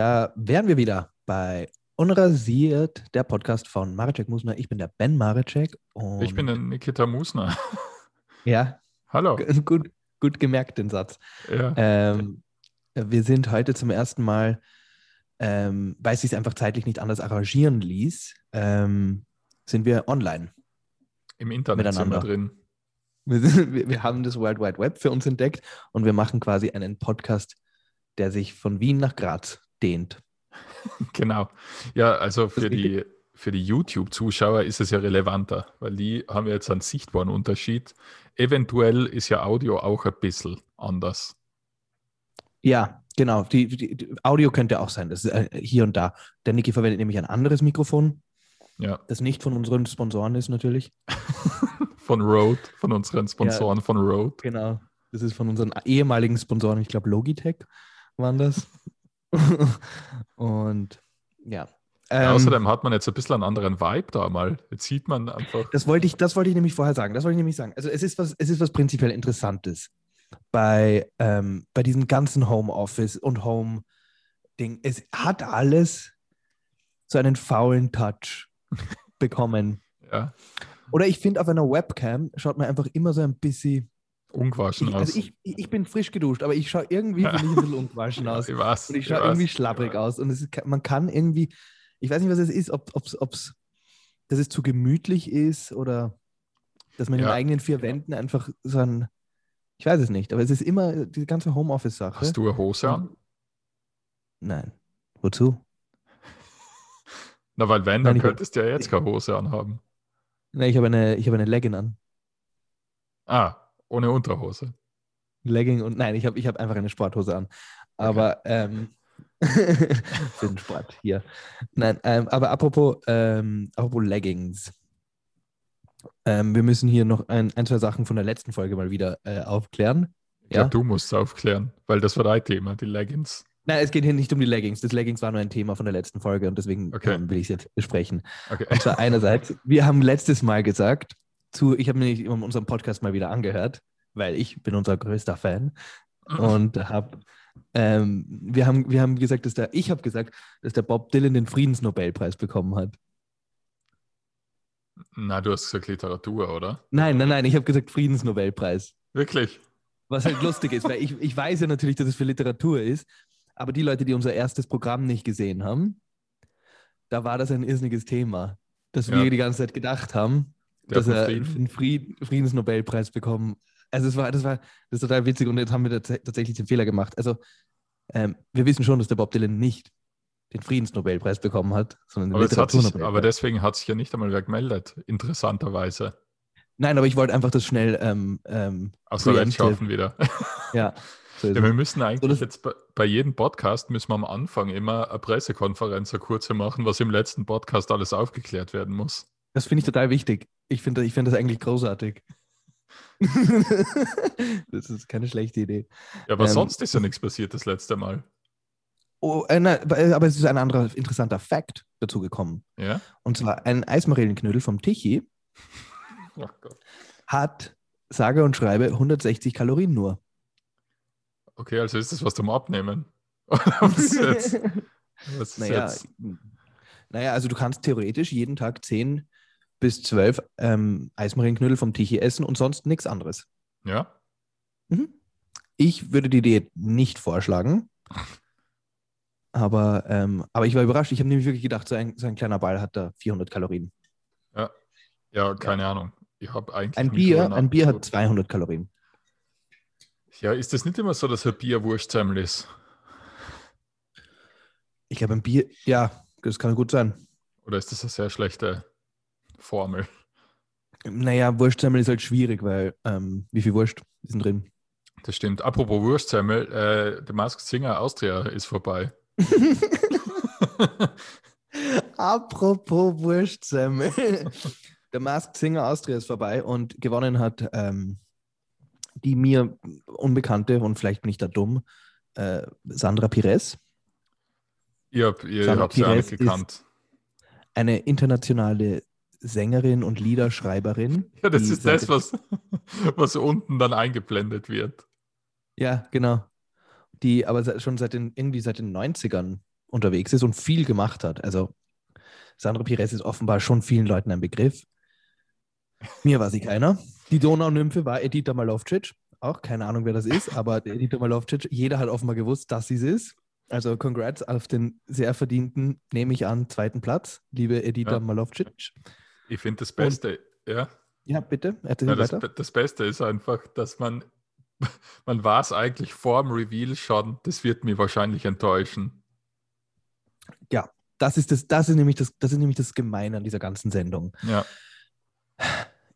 Da wären wir wieder bei Unrasiert, der Podcast von Mareczek Musner. Ich bin der Ben Mareczek. Und Ich bin der Nikita Musner. ja, Hallo. g- gut, gut gemerkt den Satz. Ja. Ähm, wir sind heute zum ersten Mal, ähm, weil es sich einfach zeitlich nicht anders arrangieren ließ, ähm, sind wir online. Im Internet sind wir miteinander. drin. Wir, sind, wir, wir haben das World Wide Web für uns entdeckt und wir machen quasi einen Podcast, der sich von Wien nach Graz dehnt. Genau. Ja, also für die, für die YouTube-Zuschauer ist es ja relevanter, weil die haben ja jetzt einen sichtbaren Unterschied. Eventuell ist ja Audio auch ein bisschen anders. Ja, genau. Die, die, Audio könnte auch sein. Das ist äh, hier und da. Der Niki verwendet nämlich ein anderes Mikrofon, Ja. das nicht von unseren Sponsoren ist, natürlich. Von Rode, von unseren Sponsoren von Rode. Genau. Das ist von unseren ehemaligen Sponsoren, ich glaube Logitech waren das. und ja. Ja, Ähm, außerdem hat man jetzt ein bisschen einen anderen Vibe da mal. Jetzt sieht man einfach. Das wollte ich, das wollte ich nämlich vorher sagen. Das wollte ich nämlich sagen. Also es ist was, es ist was prinzipiell Interessantes bei, ähm, bei diesem ganzen Homeoffice und Home-Ding. Es hat alles so einen faulen Touch bekommen. Ja, Oder ich finde, auf einer Webcam schaut man einfach immer so ein bisschen. Ungewaschen Ich, aus. also ich, ich bin frisch geduscht, aber ich schaue irgendwie ich, ein bisschen ungewaschen aus. ich weiß, Und ich schaue irgendwie schlapprig aus. Und es ist, man kann irgendwie, ich weiß nicht, was es ist, ob es, dass es zu gemütlich ist oder dass man in den Ja. eigenen vier Wänden einfach so ein, ich weiß es nicht, aber es ist immer diese ganze Homeoffice-Sache. Hast du eine Hose an? Nein. Wozu? Na, weil wenn, Nein, dann hab- könntest du ja jetzt keine Hose anhaben. Nein, ich habe eine, ich habe eine Legging an. Ah, ohne Unterhose. Legging und nein, ich habe ich hab einfach eine Sporthose an. Aber ähm, für den Sport hier. Nein, ähm, aber apropos, ähm, apropos Leggings. Ähm, wir müssen hier noch ein, ein, zwei Sachen von der letzten Folge mal wieder äh, aufklären. Ja? glaube, du musst es aufklären, weil das war dein Thema, die Leggings. Nein, es geht hier nicht um die Leggings. Das Leggings war nur ein Thema von der letzten Folge und deswegen Okay. ähm, will ich es jetzt besprechen. Okay. Und zwar einerseits, wir haben letztes Mal gesagt, zu, ich habe mir unseren Podcast mal wieder angehört, weil ich bin unser größter Fan. und habe ähm, wir haben wir haben gesagt, dass der ich habe gesagt, dass der Bob Dylan den Friedensnobelpreis bekommen hat. Na, du hast gesagt Literatur, oder? Nein, nein, nein, ich habe gesagt Friedensnobelpreis. Wirklich? Was halt lustig ist, weil ich, ich weiß ja natürlich, dass es für Literatur ist, aber die Leute, die unser erstes Programm nicht gesehen haben, da war das ein irrsinniges Thema, dass Ja. wir die ganze Zeit gedacht haben, Der dass er Frieden? den Fried Friedensnobelpreis bekommen. Also es war, das war, das ist total witzig und jetzt haben wir tats tatsächlich den Fehler gemacht. Also ähm, wir wissen schon, dass der Bob Dylan nicht den Friedensnobelpreis bekommen hat, sondern den Aber, es hat sich, Literaturnobelpreis. aber deswegen hat sich ja nicht einmal wer gemeldet, interessanterweise. Nein, aber ich wollte einfach das schnell ähm, ähm, wir jetzt preemptive- schaffen wieder. Ja, so Ja, wir müssen eigentlich das- jetzt bei, bei jedem Podcast müssen wir am Anfang immer eine Pressekonferenz, eine kurze machen, was im letzten Podcast alles aufgeklärt werden muss. Das finde ich total wichtig. Ich finde ich find das eigentlich großartig. das ist keine schlechte Idee. Ja, aber Ähm, sonst ist ja nichts passiert das letzte Mal. Oh, äh, nein, aber es ist ein anderer interessanter Fact dazu gekommen. Ja? Und zwar ein Eismarillenknödel vom Tichy Oh hat sage und schreibe 160 Kalorien nur. Okay, also ist das was zum Abnehmen? Was ist jetzt? Was naja, jetzt? naja, also du kannst theoretisch jeden Tag 10 bis 12 ähm, Eismarillenknödel vom Tichy essen und sonst nichts anderes. Ja? Mhm. Ich würde die Diät nicht vorschlagen. Aber, ähm, aber ich war überrascht. Ich habe nämlich wirklich gedacht, so ein, so ein kleiner Ball hat da 400 Kalorien. Ja, keine Ahnung. Ich habe eigentlich. Ein Bier, ein Bier hat nachgedacht. 200 Kalorien. Ja, ist das nicht immer so, dass ein Bier Wurstsemmel ist? Ich glaube, ein Bier, ja, das kann gut sein. Oder ist das eine sehr schlechte Formel? Naja, Wurstsemmel ist halt schwierig, weil ähm, wie viel Wurst ist denn drin? Das stimmt. Apropos Wurstsemmel, äh, der Masked Singer Austria ist vorbei. Apropos Wurstsemmel. Der Masked Singer Austria ist vorbei und gewonnen hat ähm, die mir unbekannte, und vielleicht bin ich da dumm, äh, Sandra Pires. Ihr habt ihr Sandra habt sie auch nicht gekannt. Eine internationale Sängerin und Liederschreiberin. Ja, das ist das, was, was unten dann eingeblendet wird. Ja, genau. die aber schon seit den, irgendwie seit den 90ern unterwegs ist und viel gemacht hat. Also Sandro Pires ist offenbar schon vielen Leuten ein Begriff. Mir war sie keiner. Die Donau-Nymphe war Edita Malovcic. Auch keine Ahnung, wer das ist, aber Edita Malovcic, jeder hat offenbar gewusst, dass sie es ist. Also congrats auf den sehr verdienten, nehme ich an, zweiten Platz, liebe Edita ja. Malovcic. Ich finde das Beste, und, ja. Ja, bitte, ja, das, das, Beste ist einfach, dass man, man weiß eigentlich vor dem Reveal schon, das wird mich wahrscheinlich enttäuschen. Ja, das ist, das, das ist, nämlich, das, das ist nämlich das Gemeine an dieser ganzen Sendung. Ja.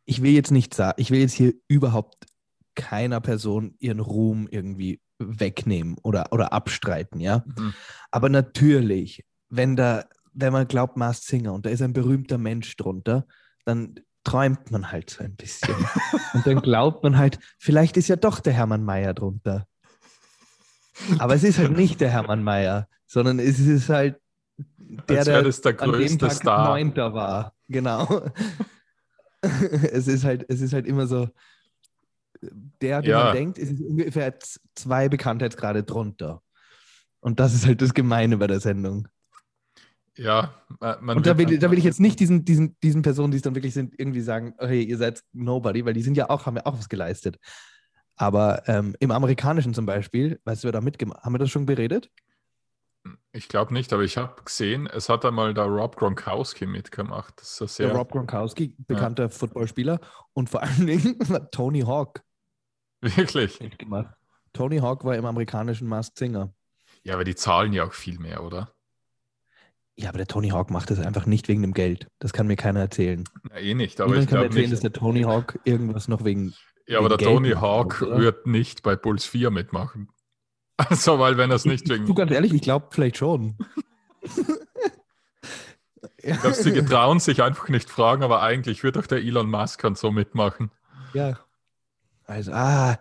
Ich will jetzt nicht sagen, ich will jetzt hier überhaupt keiner Person ihren Ruhm irgendwie wegnehmen oder, oder abstreiten, ja. Mhm. Aber natürlich, wenn da, wenn man glaubt, Mars Singer und da ist ein berühmter Mensch drunter, dann träumt man halt so ein bisschen. und dann glaubt man halt, vielleicht ist ja doch der Hermann Mayer drunter. Aber es ist halt nicht der Hermann Mayer, sondern es ist halt der, der, der an dem Tag Star. Neunter war. Genau. es ist halt, es ist halt immer so, der, den ja. man denkt, ist ungefähr zwei Bekanntheitsgrade drunter. Und das ist halt das Gemeine bei der Sendung. Ja, man Und da will, da will ich jetzt nicht diesen, diesen, diesen Personen, die es dann wirklich sind, irgendwie sagen, hey, ihr seid nobody, weil die sind ja auch, haben ja auch was geleistet. Aber ähm, im Amerikanischen zum Beispiel, weißt du, wer da mitgemacht haben wir das schon beredet? Ich glaube nicht, aber ich habe gesehen, es hat einmal der Rob Gronkowski mitgemacht. Das ist sehr der Rob Gronkowski, bekannter ja. Footballspieler und vor allen Dingen Tony Hawk. Wirklich? Mitgemacht. Tony Hawk war im amerikanischen Masked Singer. Ja, aber die zahlen ja auch viel mehr, oder? Ja, aber der Tony Hawk macht das einfach nicht wegen dem Geld. Das kann mir keiner erzählen. Na, eh nicht, aber Niemand ich kann erzählen, nicht. dass der Tony Hawk irgendwas noch wegen. Ja, aber der Geld Tony Hawk macht, wird nicht bei Puls 4 mitmachen. Also, weil wenn das nicht wegen. Du ganz ehrlich, ich glaube vielleicht schon. ich glaube, sie getrauen sich einfach nicht fragen, aber eigentlich wird auch der Elon Musk und so mitmachen. Ja. Also, ah,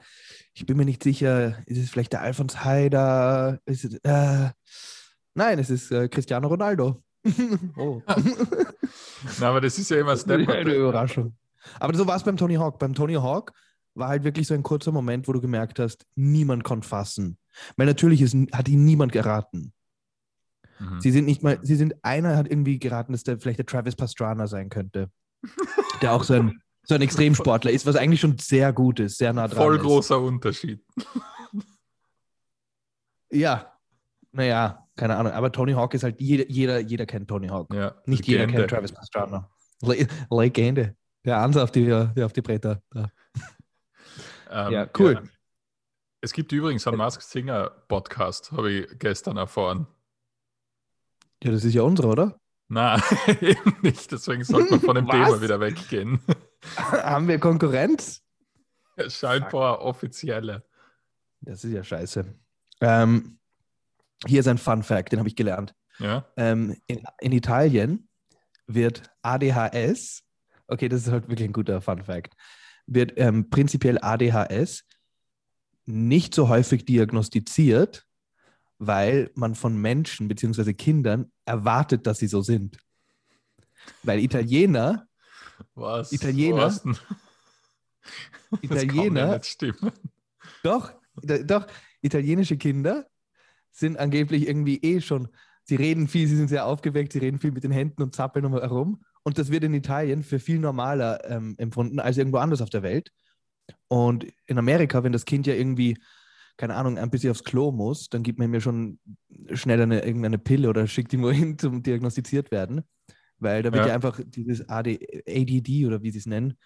ich bin mir nicht sicher, ist es vielleicht der Alfons Heider? Ist es, äh, Nein, es ist äh, Cristiano Ronaldo. oh. Na, aber das ist ja immer Step. Eine Überraschung. Aber so war es beim Tony Hawk. Beim Tony Hawk war halt wirklich so ein kurzer Moment, wo du gemerkt hast, niemand konnte fassen. Weil natürlich ist, hat ihn niemand geraten. Mhm. Sie sind nicht mal, sie sind, einer hat irgendwie geraten, dass der vielleicht der Travis Pastrana sein könnte. der auch so ein, so ein Extremsportler ist, was eigentlich schon sehr gut ist, sehr nah dran. Voll ist. großer Unterschied. ja, naja, keine Ahnung, aber Tony Hawk ist halt, jeder, jeder, jeder kennt Tony Hawk. Ja, Nicht jeder kennt Travis Pastrana. Le Legende. Der Ansatz auf die, auf die Bretter. Ähm, ja, cool. Ja. Es gibt übrigens einen Mask Singer Podcast, habe ich gestern erfahren. Ja, das ist ja unsere, oder? Nein, eben nicht. Deswegen sollte man von dem Thema wieder weggehen. Haben wir Konkurrenz? Scheinbar offizielle. Das ist ja scheiße. Ähm, hier ist ein Fun Fact, den habe ich gelernt. Ja. Ähm, in, in, Italien wird ADHS, okay, das ist halt wirklich ein guter Fun Fact, wird ähm, prinzipiell ADHS nicht so häufig diagnostiziert, weil man von Menschen bzw. Kindern erwartet, dass sie so sind. Weil Italiener, Was? Italiener, Was Italiener, doch, doch, italienische Kinder sind angeblich irgendwie eh schon, sie reden viel, sie sind sehr aufgeweckt, sie reden viel mit den Händen und zappeln herum. Und das wird in Italien für viel normaler ähm, empfunden als irgendwo anders auf der Welt. Und in Amerika, wenn das Kind ja irgendwie, keine Ahnung, ein bisschen aufs Klo muss, dann gibt man mir schon schnell eine, irgendeine Pille oder schickt ihn wohin zum diagnostiziert werden. Weil da wird ja, ja einfach dieses AD, ADD oder wie sie es nennen,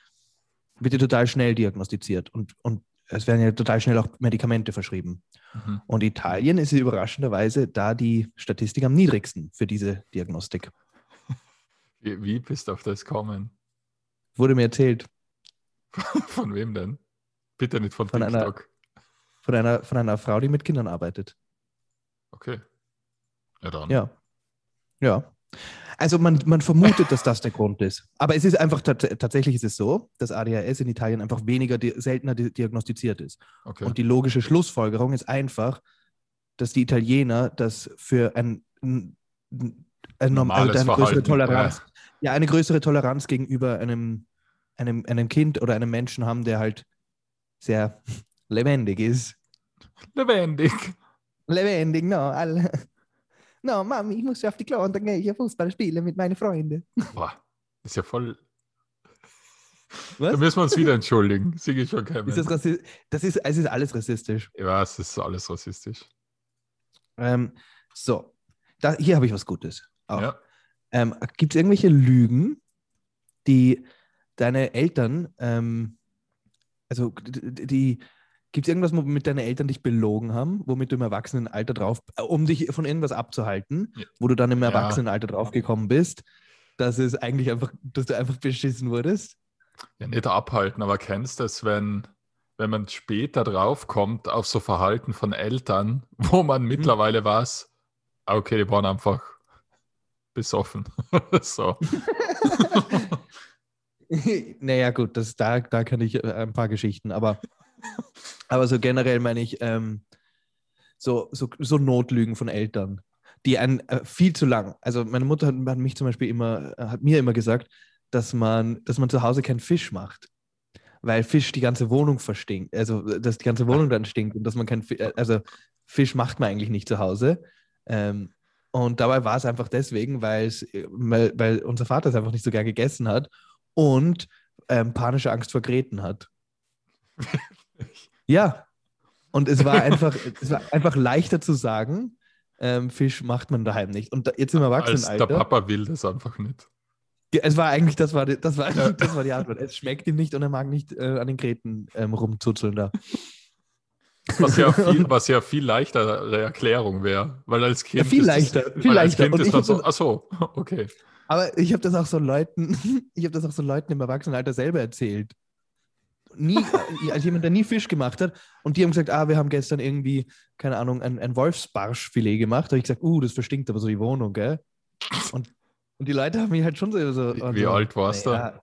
wird ja total schnell diagnostiziert. Und, und es werden ja total schnell auch Medikamente verschrieben. Mhm. Und Italien ist überraschenderweise da die Statistik am niedrigsten für diese Diagnostik. Wie, wie bist du auf das gekommen? Wurde mir erzählt. Von wem denn? Bitte nicht von, von TikTok. Einer, von, einer, von einer Frau, die mit Kindern arbeitet. Okay. Ja, dann. Ja. Ja. Also man, man vermutet, dass das der Grund ist. Aber es ist einfach, tatsächlich ist es so, dass ADHS in Italien einfach weniger, seltener diagnostiziert ist. Okay. Und die logische Schlussfolgerung ist einfach, dass die Italiener das für ein, ein, ein also eine größere Toleranz, ja. ja, eine größere Toleranz gegenüber einem, einem, einem Kind oder einem Menschen haben, der halt sehr lebendig ist. Lebendig. Lebendig, no. Alle. No, Mami, ich muss auf die Klo und dann gehe ich Fußball spielen mit meinen Freunden. Boah, das ist ja voll. Was? Da müssen wir uns wieder entschuldigen. Siege ich schon kein Ist das, rassi- das ist, es ist alles rassistisch. Ja, es ist alles rassistisch. Ähm, so, da, hier habe ich was Gutes. Auch. Ja. Ähm, Gibt es irgendwelche Lügen, die deine Eltern, ähm, also die, gibt es irgendwas, womit deine Eltern dich belogen haben, womit du im Erwachsenenalter drauf, äh, um dich von irgendwas abzuhalten, Ja. wo du dann im. Erwachsenenalter draufgekommen bist, dass es eigentlich einfach, dass du einfach beschissen wurdest? ja, nicht abhalten, aber kennst du das, wenn, wenn man später draufkommt auf so Verhalten von Eltern, wo man Mhm. mittlerweile weiß, okay, die waren einfach besoffen. so. naja, gut, das, da, da kann ich äh, ein paar Geschichten, aber, aber so generell meine ich ähm, so, so, so Notlügen von Eltern, die ein äh, viel zu lang. Also meine Mutter hat, hat mich zum Beispiel immer, äh, hat mir immer gesagt, dass man, dass man zu Hause keinen Fisch macht. Weil Fisch die ganze Wohnung verstinkt, also dass die ganze Wohnung dann stinkt und dass man kein Fisch, also Fisch macht man eigentlich nicht zu Hause. Ähm, und dabei war es einfach deswegen, äh, weil, weil unser Vater es einfach nicht so gern gegessen hat und ähm, panische Angst vor Gräten hat. Ja. Und es war einfach, es war einfach leichter zu sagen, ähm, Fisch macht man daheim nicht. Und da, jetzt im Als der Erwachsenenalter. Papa will das einfach nicht. Ja, Es war eigentlich, das war die, das war, Ja. das war die Antwort. Es schmeckt ihm nicht und er mag nicht äh, an den Gräten ähm, rumzuzeln da. Was ja viel, was ja viel leichtere Erklärung wäre. Weil als Kind. Ja, viel ist leichter, Das, viel leichter. Kind Und ist dann so, ach so, okay. Aber ich habe das auch so Leuten, ich habe das auch so Leuten im Erwachsenenalter selber erzählt. Nie, äh, als jemand, der nie Fisch gemacht hat, und die haben gesagt, ah, wir haben gestern irgendwie, keine Ahnung, ein, ein Wolfsbarschfilet gemacht. Da habe ich gesagt, uh, das verstinkt aber so die Wohnung, gell? Und, und die Leute haben mich halt schon so. so Wie, wie alt warst du? naja,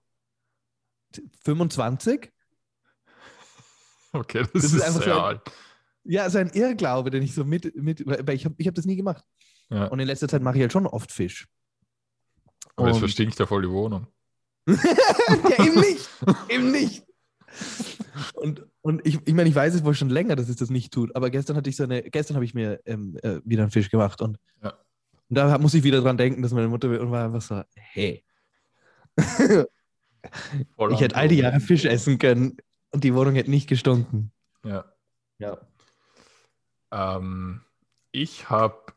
25? Okay, das, Das ist, ist einfach sehr so ein- alt. Ja, so ein Irrglaube, den ich so mit, mit weil ich habe ich hab das nie gemacht. Ja. Und in letzter Zeit mache ich halt schon oft Fisch. Aber es verstinkt ja voll die Wohnung. ja, eben nicht. eben nicht. Und, und ich, ich meine, ich weiß es wohl schon länger, dass es das nicht tut, aber gestern hatte ich so eine, gestern habe ich mir ähm, äh, wieder einen Fisch gemacht und, Ja. und da muss ich wieder dran denken, dass meine Mutter und war einfach so, hey, Voll ich hätte all die. Jahre Fisch essen können und die Wohnung hätte nicht gestunken. Ja. Ja. Ähm, ich habe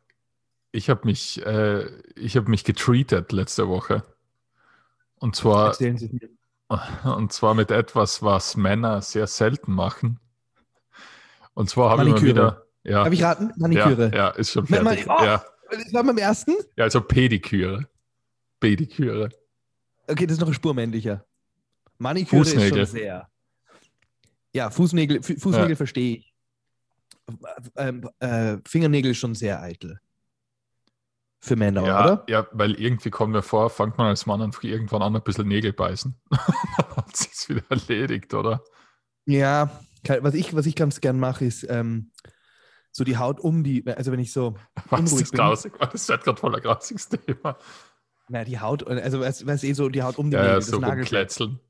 ich hab mich, äh, ich hab mich getreatet letzte Woche. Und zwar, Erzählen Sie mir. Und zwar mit etwas, was Männer sehr selten machen. Und zwar habe ich mal Maniküre. wieder. Ja, Darf ich raten? Maniküre. ja, ja, ist schon fertig. Oh! Ja. Das war beim ersten? ja, also Pediküre. Pediküre. Okay, das ist noch eine Spur männlicher. Maniküre ist Fußnägel. schon sehr. Ja, Fußnägel, Fu- Fußnägel Ja. verstehe ich. Ähm, äh, Fingernägel ist schon sehr eitel. Für Männer, Ja, oder? ja, weil irgendwie kommt mir vor, fängt man als Mann an, irgendwann an ein bisschen Nägel beißen. Dann hat sich's wieder erledigt, oder? Ja, was ich, was ich ganz gern mache, ist ähm, so die Haut um die, also wenn ich so, Was Unruhig ist bin. grausig? Das wird gerade voll ein grausiges Thema. na, die Haut, also was, was eh so die Haut um die Ja, Nägel, ja, das so Nagelfeld. rumkletzeln.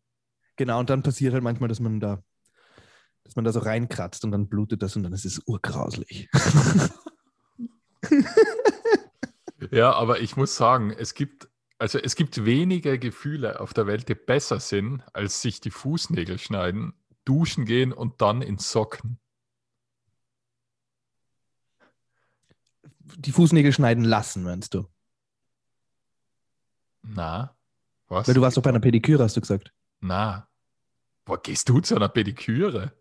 Genau, und dann passiert halt manchmal, dass man da, dass man da so reinkratzt und dann blutet das und dann ist es urgrauslich. Ja, aber ich muss sagen, es gibt, also es gibt wenige Gefühle auf der Welt, die besser sind, als sich die Fußnägel schneiden, duschen gehen und dann in Socken. Die Fußnägel schneiden lassen, meinst du? Na, was? Weil du warst doch bei einer Pediküre, hast du gesagt. Na, boah, gehst du zu einer Pediküre?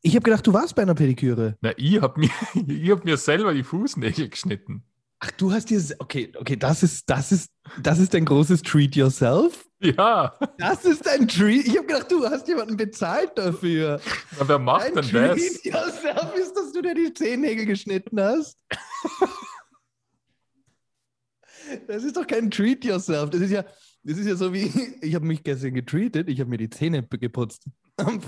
Ich habe gedacht, du warst bei einer Pediküre. Na, ich hab mir, ich hab mir selber die Fußnägel geschnitten. Ach, du hast dir. Okay, okay, das ist, das ist, das ist dein großes Treat yourself. Ja, Das ist dein Treat. Ich habe gedacht, du hast jemanden bezahlt dafür. na, wer macht Dein denn Treat das? yourself ist, dass du dir die Zehennägel geschnitten hast. Das ist doch kein Treat yourself. Das ist ja, das ist ja so wie, ich habe mich gestern getreatet, ich habe mir die Zähne geputzt. Am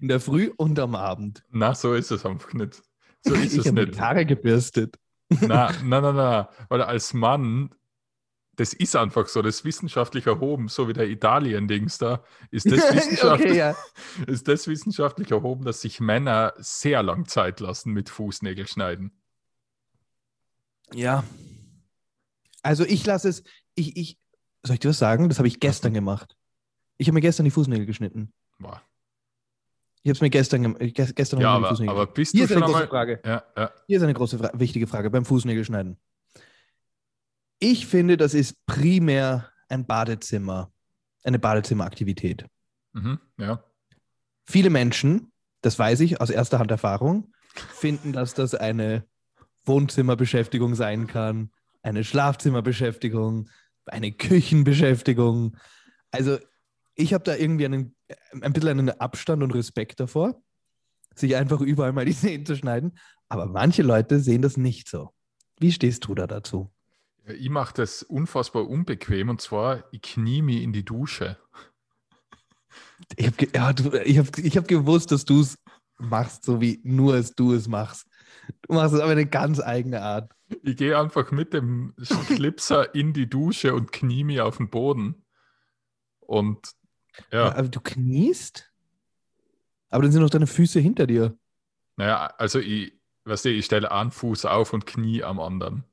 In der Früh und am Abend. Na, so ist es einfach nicht. So ist ich es habe mir nicht. die Haare gebürstet. Na, na, na, na. Weil als Mann das ist einfach so, das ist wissenschaftlich erhoben, so wie der Italien-Dings da. Ist das, wissenschaftlich, okay, ja. ist das wissenschaftlich erhoben, dass sich Männer sehr lang Zeit lassen mit Fußnägel schneiden? Ja. Also ich lasse es, ich, ich, soll ich dir was sagen? Das habe ich gestern gemacht. Ich habe mir gestern die Fußnägel geschnitten. Boah. Ich habe es mir gestern, äh, ges- gestern Ja, aber, aber bist Hier du ist eine große einmal. Frage. Ja, ja. Hier ist eine große, Fra wichtige Frage beim Fußnägelschneiden. Ich finde, das ist primär ein Badezimmer, eine Badezimmeraktivität. Mhm, ja. Viele Menschen, das weiß ich aus erster Hand Erfahrung, finden, dass das eine Wohnzimmerbeschäftigung sein kann, eine Schlafzimmerbeschäftigung, eine Küchenbeschäftigung. Also ich habe da irgendwie einen, ein bisschen einen Abstand und Respekt davor, sich einfach überall mal die Zähne zu schneiden. Aber manche Leute sehen das nicht so. Wie stehst du da dazu? Ich mache das unfassbar unbequem und zwar, ich knie mich in die Dusche. Ich habe ja, du- ich hab, ich hab gewusst, dass du es machst, so wie nur es du es machst. Du machst es aber eine ganz eigene Art. Ich gehe einfach mit dem Schlipser in die Dusche und knie mich auf den Boden. Und ja, Aber du kniest? Aber dann sind noch deine Füße hinter dir. naja, also ich, weißt du, ich stelle einen Fuß auf und knie am anderen.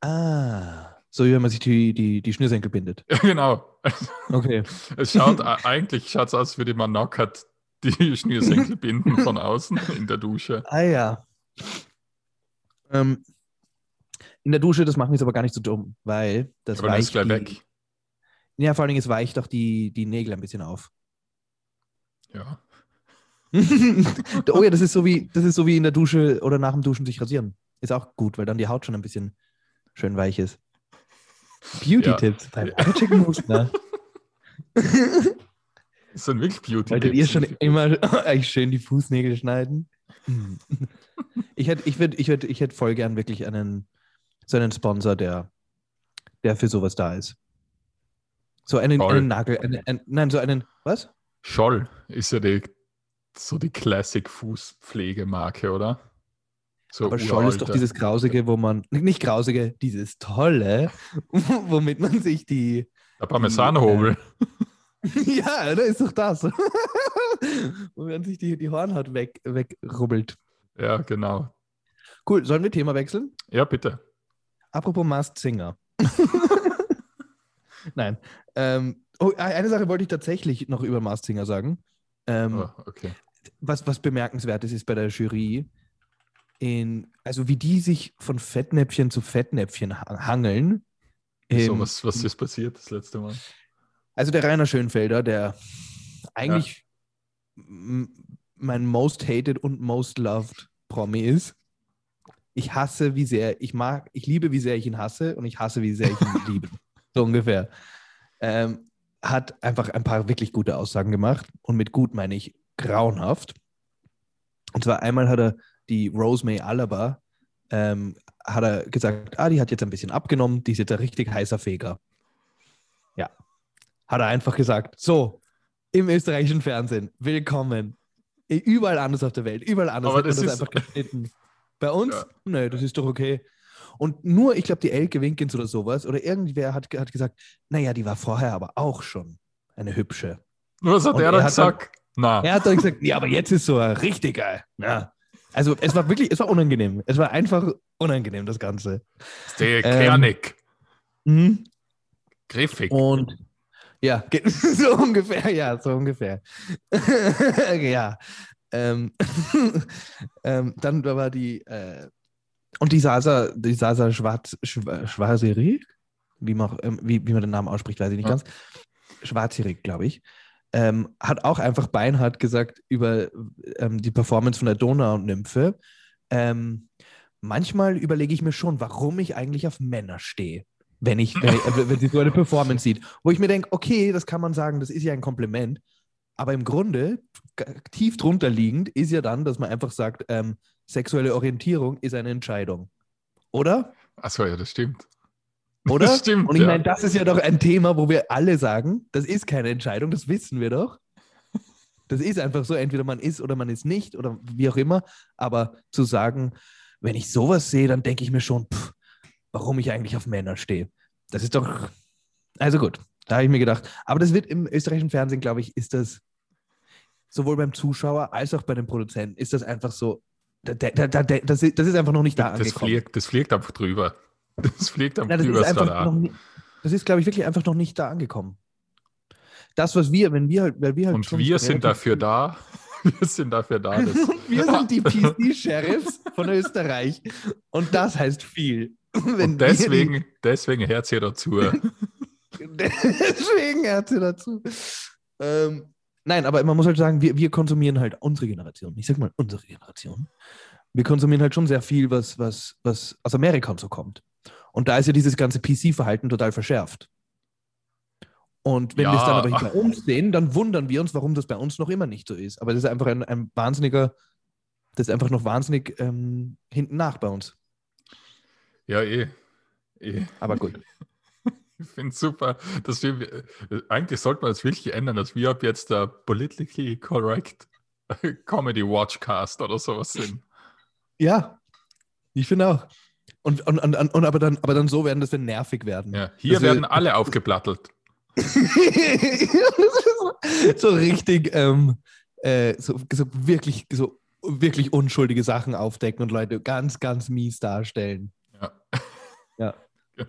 Ah. So wie wenn man sich die, die, die Schnürsenkel bindet. Ja, genau. Okay. Es schaut eigentlich schaut's aus, wie man nackert die Schnürsenkel binden von außen in der Dusche. Ah ja. Ähm, in der Dusche, das macht mich aber gar nicht so dumm, weil das Aber dann ist weicht gleich die, weg. Ja, vor allen Dingen, es weicht auch die, die Nägel ein bisschen auf. Ja. oh ja, das ist so wie, das ist so wie in der Dusche oder nach dem Duschen sich rasieren. Ist auch gut, weil dann die Haut schon ein bisschen schön weich ist. Beauty-Tipps beim Chicken Musner. Das sind wirklich beauty Wolltet ihr schon immer euch schön die Fußnägel schneiden? Ich hätte ich würd, ich würd, ich hätt voll gern wirklich einen, so einen Sponsor, der, der für sowas da ist. So einen, einen Nagel, einen, ein, nein, so einen, was? Scholl ist ja die, so die Classic-Fußpflegemarke, oder? So Aber Scholl ist doch dieses Grausige, wo man, nicht Grausige, dieses Tolle, womit man sich die, Der Parmesanhobel. ja, da ist doch das. Wo man sich die, die Hornhaut weg, wegrubbelt. Ja, genau. Cool, sollen wir Thema wechseln? Ja, bitte. Apropos Masked Singer. Nein. Ähm, oh, eine Sache wollte ich tatsächlich noch über Masked Singer sagen. Ähm, Oh, okay. was, was bemerkenswert ist, ist bei der Jury, in, also wie die sich von Fettnäpfchen zu Fettnäpfchen ha- hangeln. So, Ähm, was, was ist passiert das letzte Mal? Also der Rainer Schönfelder, der eigentlich m- mein most hated und most loved Promi ist. Ich hasse, wie sehr ich mag, ich liebe, wie sehr ich ihn hasse und ich hasse, wie sehr ich ihn liebe. So ungefähr. Ähm, hat einfach ein paar wirklich gute Aussagen gemacht und mit gut meine ich grauenhaft. Und zwar einmal hat er die Rosemary Alaba, ähm, hat er gesagt, ah, die hat jetzt ein bisschen abgenommen, die ist jetzt ein richtig heißer Feger. Ja, hat er einfach gesagt, so, im österreichischen Fernsehen, willkommen. Überall anders auf der Welt, überall anders Aber das das ist- einfach geschnitten. Bei uns, Ja. nö, das ist doch okay. Und nur, ich glaube, die Elke Winkens oder sowas, oder irgendwer hat, hat gesagt, naja, die war vorher aber auch schon eine hübsche. Was hat Und er dann gesagt? Na, Er hat dann gesagt, ja, aber jetzt ist so richtig geil. Ja. Also es war wirklich, es war unangenehm. Es war einfach unangenehm, das Ganze. ähm, Kernig, Mhm. griffig. Und ja, so ungefähr, ja, so ungefähr. ja. Ähm, ähm, dann war die, äh, und die Sasa, die Sasa Schwarz, Schwa- Schwarzerig, wie man, ähm, wie, wie man den Namen ausspricht, weiß ich nicht Ja. ganz. Schwarzerig, glaube ich. Ähm, hat auch einfach beinhart gesagt über ähm, die Performance von der Donau-Nymphe. Ähm, manchmal überlege ich mir schon, warum ich eigentlich auf Männer stehe, wenn ich, wenn, ich, wenn sie so eine Performance sieht. Wo ich mir denke, okay, das kann man sagen, das ist ja ein Kompliment. Aber im Grunde, tief drunter liegend, ist ja dann, dass man einfach sagt, ähm, sexuelle Orientierung ist eine Entscheidung. Oder? Achso, ja, das stimmt. Oder? Das stimmt, Und ich ja. meine, das ist ja doch ein Thema, wo wir alle sagen, das ist keine Entscheidung, das wissen wir doch. Das ist einfach so, entweder man ist oder man ist nicht oder wie auch immer. Aber zu sagen, wenn ich sowas sehe, dann denke ich mir schon, pff, warum ich eigentlich auf Männer stehe. das ist doch. Also gut, da habe ich mir gedacht. Aber das wird im österreichischen Fernsehen, glaube ich, ist das sowohl beim Zuschauer als auch bei den Produzenten, ist das einfach so. Da, da, da, das, ist, das ist einfach noch nicht da das angekommen. Fliegt, das fliegt einfach drüber. Das fliegt einfach drüber. ist einfach nie, das ist, glaube ich, wirklich einfach noch nicht da angekommen. Das, was wir, wenn wir halt, weil wir halt Und wir sind dafür da. Wir sind dafür da. Wir sind die PC-Sheriffs von Österreich. Und das heißt viel. Wenn und deswegen, deswegen hört ihr dazu. Die, deswegen hat sie dazu. Ähm, nein, aber man muss halt sagen, wir, wir konsumieren halt unsere Generation. Ich sag mal unsere Generation. Wir konsumieren halt schon sehr viel, was, was, was aus Amerika und so kommt. Und da ist ja dieses ganze PC-Verhalten total verschärft. Und wenn wir es dann Ja. aber hinter uns sehen, dann wundern wir uns, warum das bei uns noch immer nicht so ist. Aber das ist einfach ein, ein wahnsinniger, das ist einfach noch wahnsinnig ähm, hinten nach bei uns. Ja, eh. eh. Aber gut. Ich finde es super, dass wir, äh, eigentlich sollte man das wirklich ändern, dass wir ab jetzt der politically correct Comedy Watchcast oder sowas sind. Ja, ich finde auch. Und, und, und, und aber, dann, aber dann so werden, dass wir nervig werden. Ja, hier Dass wir- werden alle aufgeplattelt. so richtig, ähm, äh, so, so wirklich, so wirklich unschuldige Sachen aufdecken und Leute ganz, ganz mies darstellen. Ja. Ja.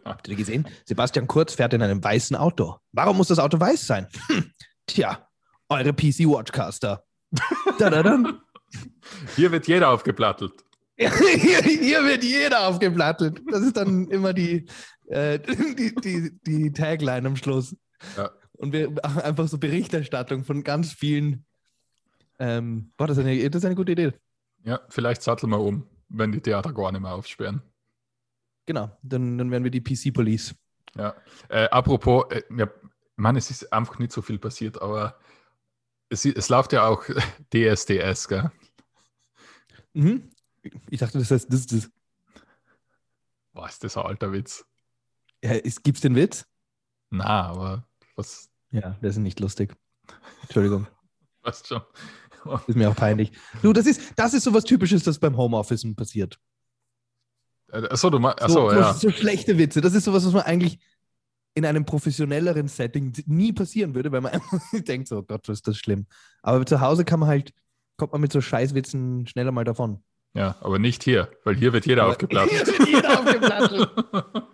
Habt ihr gesehen? Sebastian Kurz fährt in einem weißen Auto. Warum muss das Auto weiß sein? Hm, tja, eure PC Watchcaster. da, da, da. Hier wird jeder aufgeplattelt. hier, hier wird jeder aufgeplattelt. Das ist dann immer die, äh, die, die, die Tagline am Schluss. Ja. Und wir machen einfach so Berichterstattung von ganz vielen. Ähm, boah, das ist, eine, das ist eine gute Idee. Ja, vielleicht satteln wir um, wenn die Theater gar nicht mehr aufsperren. Genau, dann, dann werden wir die PC-Police. Ja. Äh, apropos, äh, ja, meine, es ist einfach nicht so viel passiert, aber es, es läuft ja auch DSDS, gell? Mhm. Ich dachte, das heißt, das ist das. Ist das ein alter Witz? Ja, ist, gibt's den Witz? Na, aber was, Ja, der ist nicht lustig. Entschuldigung, was schon. ist mir auch peinlich. Du, das ist, das ist so was Typisches, das beim Homeoffice passiert. Äh, Achso, du meinst, So, achso, so, ja. so schlechte Witze. Das ist sowas, was man eigentlich in einem professionelleren Setting nie passieren würde, weil man einfach denkt, so oh Gott, was ist das schlimm. Aber zu Hause kann man halt, kommt man mit so Scheißwitzen schneller mal davon. Ja, aber nicht hier, weil hier wird jeder Aber aufgeplattelt. Hier wird jeder aufgeplattelt.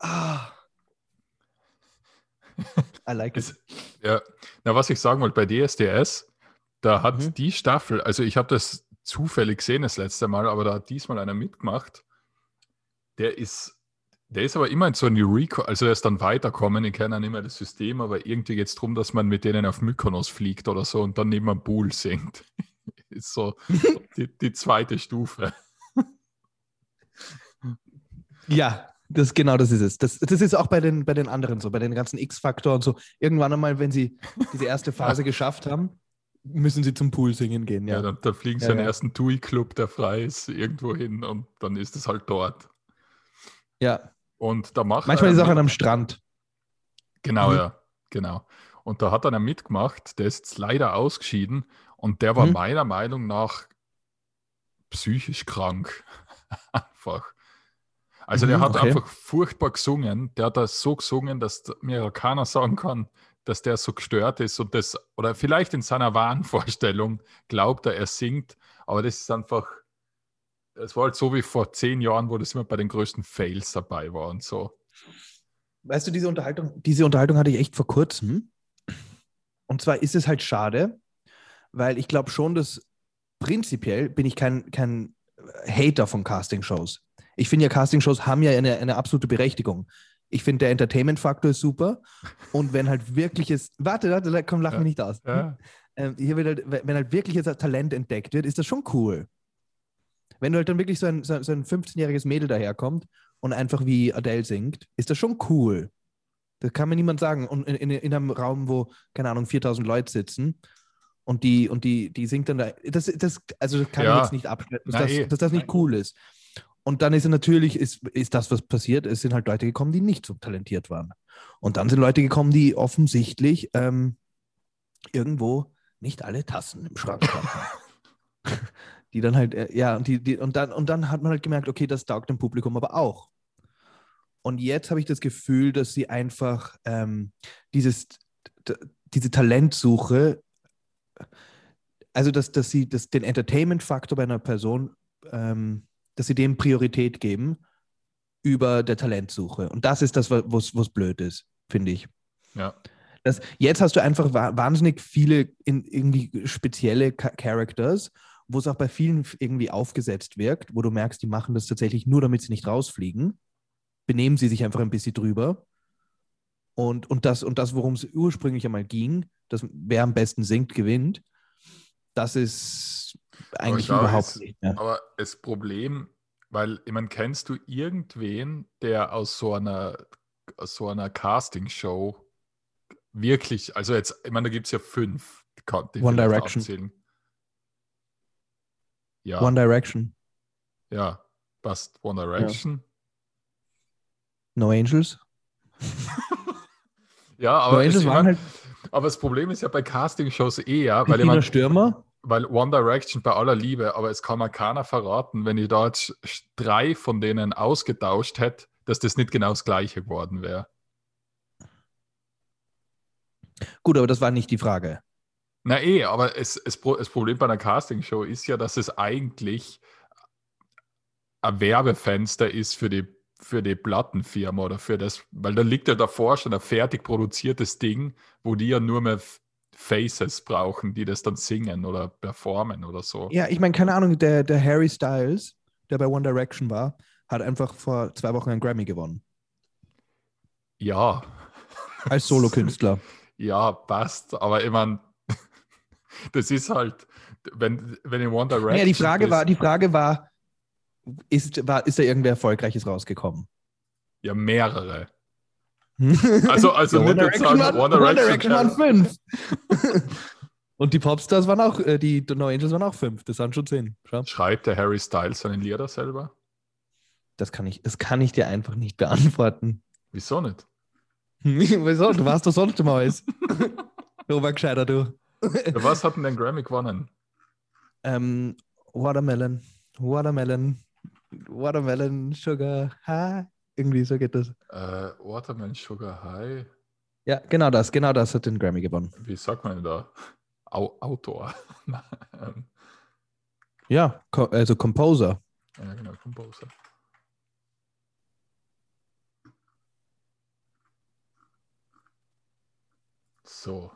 ah. I like it. Es- ja, na, was ich sagen wollte, bei DSDS, da hat Mhm. die Staffel, also ich habe das zufällig gesehen das letzte Mal, aber da hat diesmal einer mitgemacht. Der ist, der ist aber immer in so ein Recall, also er ist dann weiterkommen, ich kenne nicht mehr das System, aber irgendwie geht es darum, dass man mit denen auf Mykonos fliegt oder so und dann neben einem Pool singt. ist so die, die zweite Stufe. Ja, das, genau das ist es. Das, das ist auch bei den, bei den anderen so, bei den ganzen X-Faktor und so. Irgendwann einmal, wenn sie diese erste Phase geschafft haben, müssen sie zum Pool singen gehen. Ja, Ja, dann, da fliegen sie Ja, in den ja. ersten TUI-Club, der frei ist, irgendwo hin und dann ist es halt dort. ja. Und da macht manchmal ist es auch an einem Strand. Genau, Mhm. ja, genau. Und da hat einer mitgemacht, der ist leider ausgeschieden und der war Mhm. meiner Meinung nach psychisch krank. einfach. Also der Mhm, hat okay. einfach furchtbar gesungen. Der hat das so gesungen, dass mir keiner sagen kann, dass der so gestört ist und das, oder vielleicht in seiner Wahnvorstellung glaubt er, er singt, aber das ist einfach, es war halt so wie vor zehn Jahren, wo das immer bei den größten Fails dabei war und so. Weißt du, diese Unterhaltung, diese Unterhaltung hatte ich echt vor kurzem. Und zwar ist es halt schade, weil ich glaube schon, dass prinzipiell bin ich kein, kein Hater von Castingshows. Ich finde ja, Castingshows haben ja eine, eine absolute Berechtigung. Ich finde, der Entertainment-Faktor ist super. Und wenn halt wirkliches, warte, warte, komm, lach Ja. mich nicht aus. Ja, Ähm, hier wird halt, wenn halt wirkliches Talent entdeckt wird, ist das schon cool. Wenn du halt dann wirklich so ein, so ein 15-jähriges Mädel daherkommt und einfach wie Adele singt, ist das schon cool. Das kann mir niemand sagen. Und in, in, in einem Raum, wo, keine Ahnung, 4000 Leute sitzen und die, und die, die singt dann da. Das, das, also das kann Ja. ich jetzt nicht abstreiten, dass, eh. dass das nicht cool ist. Und dann ist natürlich, ist, ist das, was passiert, es sind halt Leute gekommen, die nicht so talentiert waren. Und dann sind Leute gekommen, die offensichtlich ähm, irgendwo nicht alle Tassen im Schrank haben. Die dann halt, äh, ja, und, die, die, und, dann, und dann hat man halt gemerkt, okay, das taugt dem Publikum aber auch. Und jetzt habe ich das Gefühl, dass sie einfach ähm, dieses, diese Talentsuche, also dass, dass sie das, den Entertainment-Faktor bei einer Person, ähm, dass sie dem Priorität geben über der Talentsuche. Und das ist das, was, was blöd ist, finde ich. Ja. Das, jetzt hast du einfach wahnsinnig viele in, irgendwie spezielle Characters, wo es auch bei vielen irgendwie aufgesetzt wirkt, wo du merkst, die machen das tatsächlich nur, damit sie nicht rausfliegen. Benehmen sie sich einfach ein bisschen drüber. Und, und das, und das worum es ursprünglich einmal ging, dass wer am besten singt, gewinnt, das ist eigentlich überhaupt ist, nicht mehr. Aber das Problem, weil, ich meine, kennst du irgendwen, der aus so einer, aus so einer Castingshow wirklich, also jetzt, ich meine, da gibt es ja fünf, die One Direction. Abzählen. Ja. One Direction. Ja, passt. One Direction. Ja. No Angels. ja, aber, no Angels waren halt aber das Problem ist ja bei Castingshows eh, ja, weil ich Stürmer. Weil One Direction bei aller Liebe, aber es kann mir keiner verraten, wenn ich da jetzt drei von denen ausgetauscht hätte, dass das nicht genau das gleiche geworden wäre. Gut, aber das war nicht die Frage. Na eh, aber es, es, das Problem bei einer Castingshow ist ja, dass es eigentlich ein Werbefenster ist für die, für die Plattenfirma oder für das, weil da liegt ja davor schon ein fertig produziertes Ding, wo die ja nur mehr Faces brauchen, die das dann singen oder performen oder so. Ja, ich meine, keine Ahnung, der, der Harry Styles, der bei One Direction war, hat einfach vor zwei Wochen einen Grammy gewonnen. Ja. Als Solokünstler. ja, passt. Aber ich meine, das ist halt, wenn, wenn in One Direction. Ja, die Frage war, die Frage war, ist, war, ist da irgendwer Erfolgreiches rausgekommen? Ja, mehrere. Also, also ja, nicht jetzt sagen, One Direction, One Direction waren fünf. Und die Popstars waren auch, äh, die No Angels waren auch fünf. Das waren schon zehn. Schau. Schreibt der Harry Styles seine Lieder selber? Das kann ich, das kann ich dir einfach nicht beantworten. Wieso nicht? Wieso? Du warst doch sonst immer alles. du war gescheiter, du. Was hat denn den Grammy gewonnen? Ähm, Watermelon. Watermelon. Watermelon Sugar High. Irgendwie so geht das. Äh, Watermelon Sugar High. Ja, genau das. Genau das hat den Grammy gewonnen. Wie sagt man denn da? Au Autor. ja, also Composer. Ja, genau, Composer. So.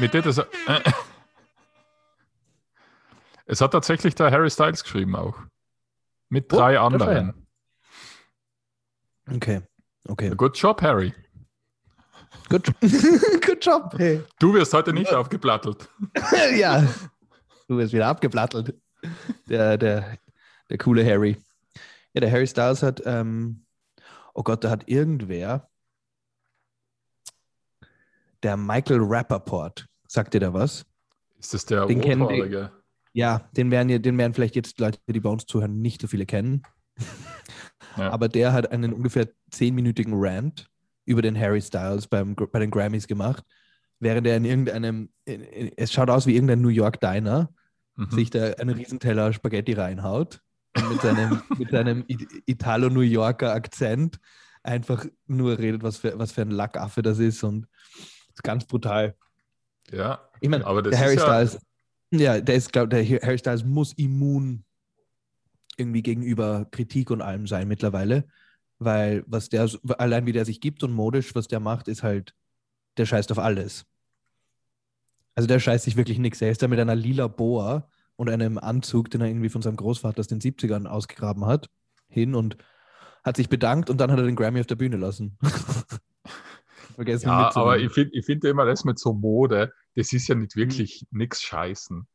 Mit das, äh, es hat tatsächlich der Harry Styles geschrieben auch. Mit drei oh, anderen. Okay, okay. Good job, Harry. Good, Good job, hey. Du wirst heute nicht aufgeplattelt. ja, du wirst wieder abgeplattelt. Der, der, der coole Harry. Ja, der Harry Styles hat, ähm, oh Gott, da hat irgendwer, der Michael Rappaport, sagt dir da was? Ist das der den kennen, Ja, den werden, den werden vielleicht jetzt Leute, die bei uns zuhören, nicht so viele kennen. Ja. Aber der hat einen ungefähr zehnminütigen Rant über den Harry Styles beim, bei den Grammys gemacht, während er in irgendeinem, in, in, es schaut aus wie irgendein New York Diner, mhm. sich da einen Riesenteller Spaghetti reinhaut und mit seinem, mit seinem Italo-New Yorker Akzent einfach nur redet, was für, was für ein Lackaffe das ist und das ist ganz brutal. Ja, ich meine, der Harry Styles, ja, der ist, glaube der Harry Styles muss immun irgendwie gegenüber Kritik und allem sein mittlerweile, weil was der, allein wie der sich gibt und modisch, was der macht, ist halt, der scheißt auf alles. Also der scheißt sich wirklich nichts. Er ist da mit einer lila Boa und einem Anzug, den er irgendwie von seinem Großvater aus den 70ern ausgegraben hat, hin und hat sich bedankt und dann hat er den Grammy auf der Bühne lassen. Vergessen ja, aber ich finde ich find immer das mit so Mode, das ist ja nicht wirklich mhm. nichts scheißen.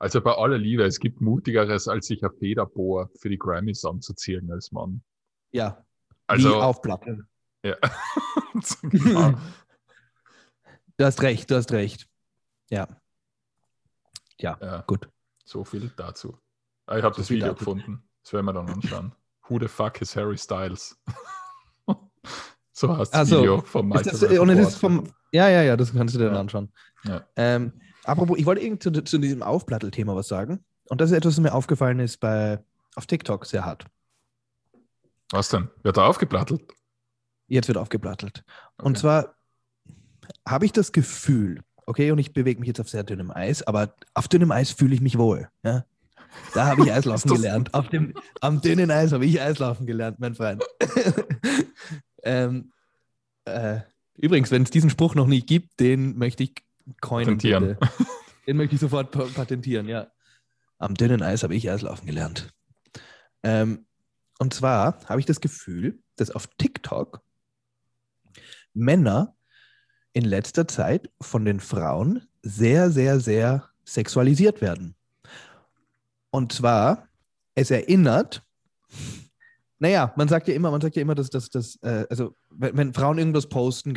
Also bei aller Liebe, es gibt Mutigeres, als sich ein Federbohr für die Grammys anzuziehen als Mann. Ja. Also, Wie auf Platte. Ja. genau. Du hast recht, du hast recht. Ja. Ja, ja. gut. So viel dazu. Ah, ich habe so das Video dazu. gefunden. Das werden wir dann anschauen. Who the fuck is Harry Styles? so heißt das also, Video vom Michael. Das, und es ist vom, ja, ja, ja, das kannst du dir dann anschauen. Ja. Ähm, Apropos, ich wollte irgendwie zu, zu diesem Aufplattel-Thema was sagen. Und das ist etwas, was mir aufgefallen ist bei, auf TikTok sehr hart. Was denn? Wird da aufgeplattelt? Jetzt wird aufgeplattelt. Und Okay. zwar habe ich das Gefühl, okay, und ich bewege mich jetzt auf sehr dünnem Eis, aber auf dünnem Eis fühle ich mich wohl. Ja? Da habe ich Eislaufen gelernt. Auf dem, am dünnen Eis habe ich Eislaufen gelernt, mein Freund. ähm, äh, übrigens, wenn es diesen Spruch noch nicht gibt, den möchte ich coinen. Patentieren. bitte. Den möchte ich sofort pa- patentieren, ja. Am dünnen Eis habe ich Eislaufen gelernt. Ähm, und zwar habe ich das Gefühl, dass auf TikTok Männer in letzter Zeit von den Frauen sehr, sehr, sehr sexualisiert werden. Und zwar, es erinnert, naja, man sagt ja immer, man sagt ja immer, dass das, äh, also wenn, wenn Frauen irgendwas posten,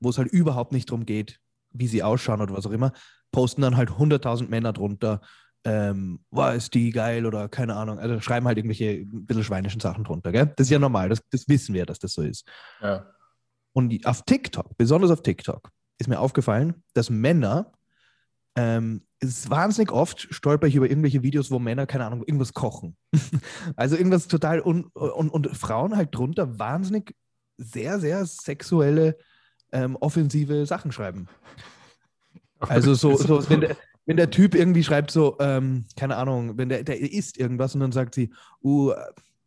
wo es halt überhaupt nicht darum geht, wie sie ausschauen oder was auch immer, posten dann halt 100.000 Männer drunter, ähm, war ist die geil oder keine Ahnung, also schreiben halt irgendwelche ein bisschen schweinischen Sachen drunter, gell? Das ist ja normal, das, das wissen wir, dass das so ist. Ja. Und auf TikTok, besonders auf TikTok, ist mir aufgefallen, dass Männer, ähm, ist wahnsinnig oft stolper ich über irgendwelche Videos, wo Männer, keine Ahnung, irgendwas kochen. also irgendwas total un und, und Frauen halt drunter wahnsinnig sehr, sehr sexuelle, ähm, offensive Sachen schreiben. Also so, so wenn, der, wenn der Typ irgendwie schreibt so, ähm, keine Ahnung, wenn der, der isst irgendwas und dann sagt sie, uh,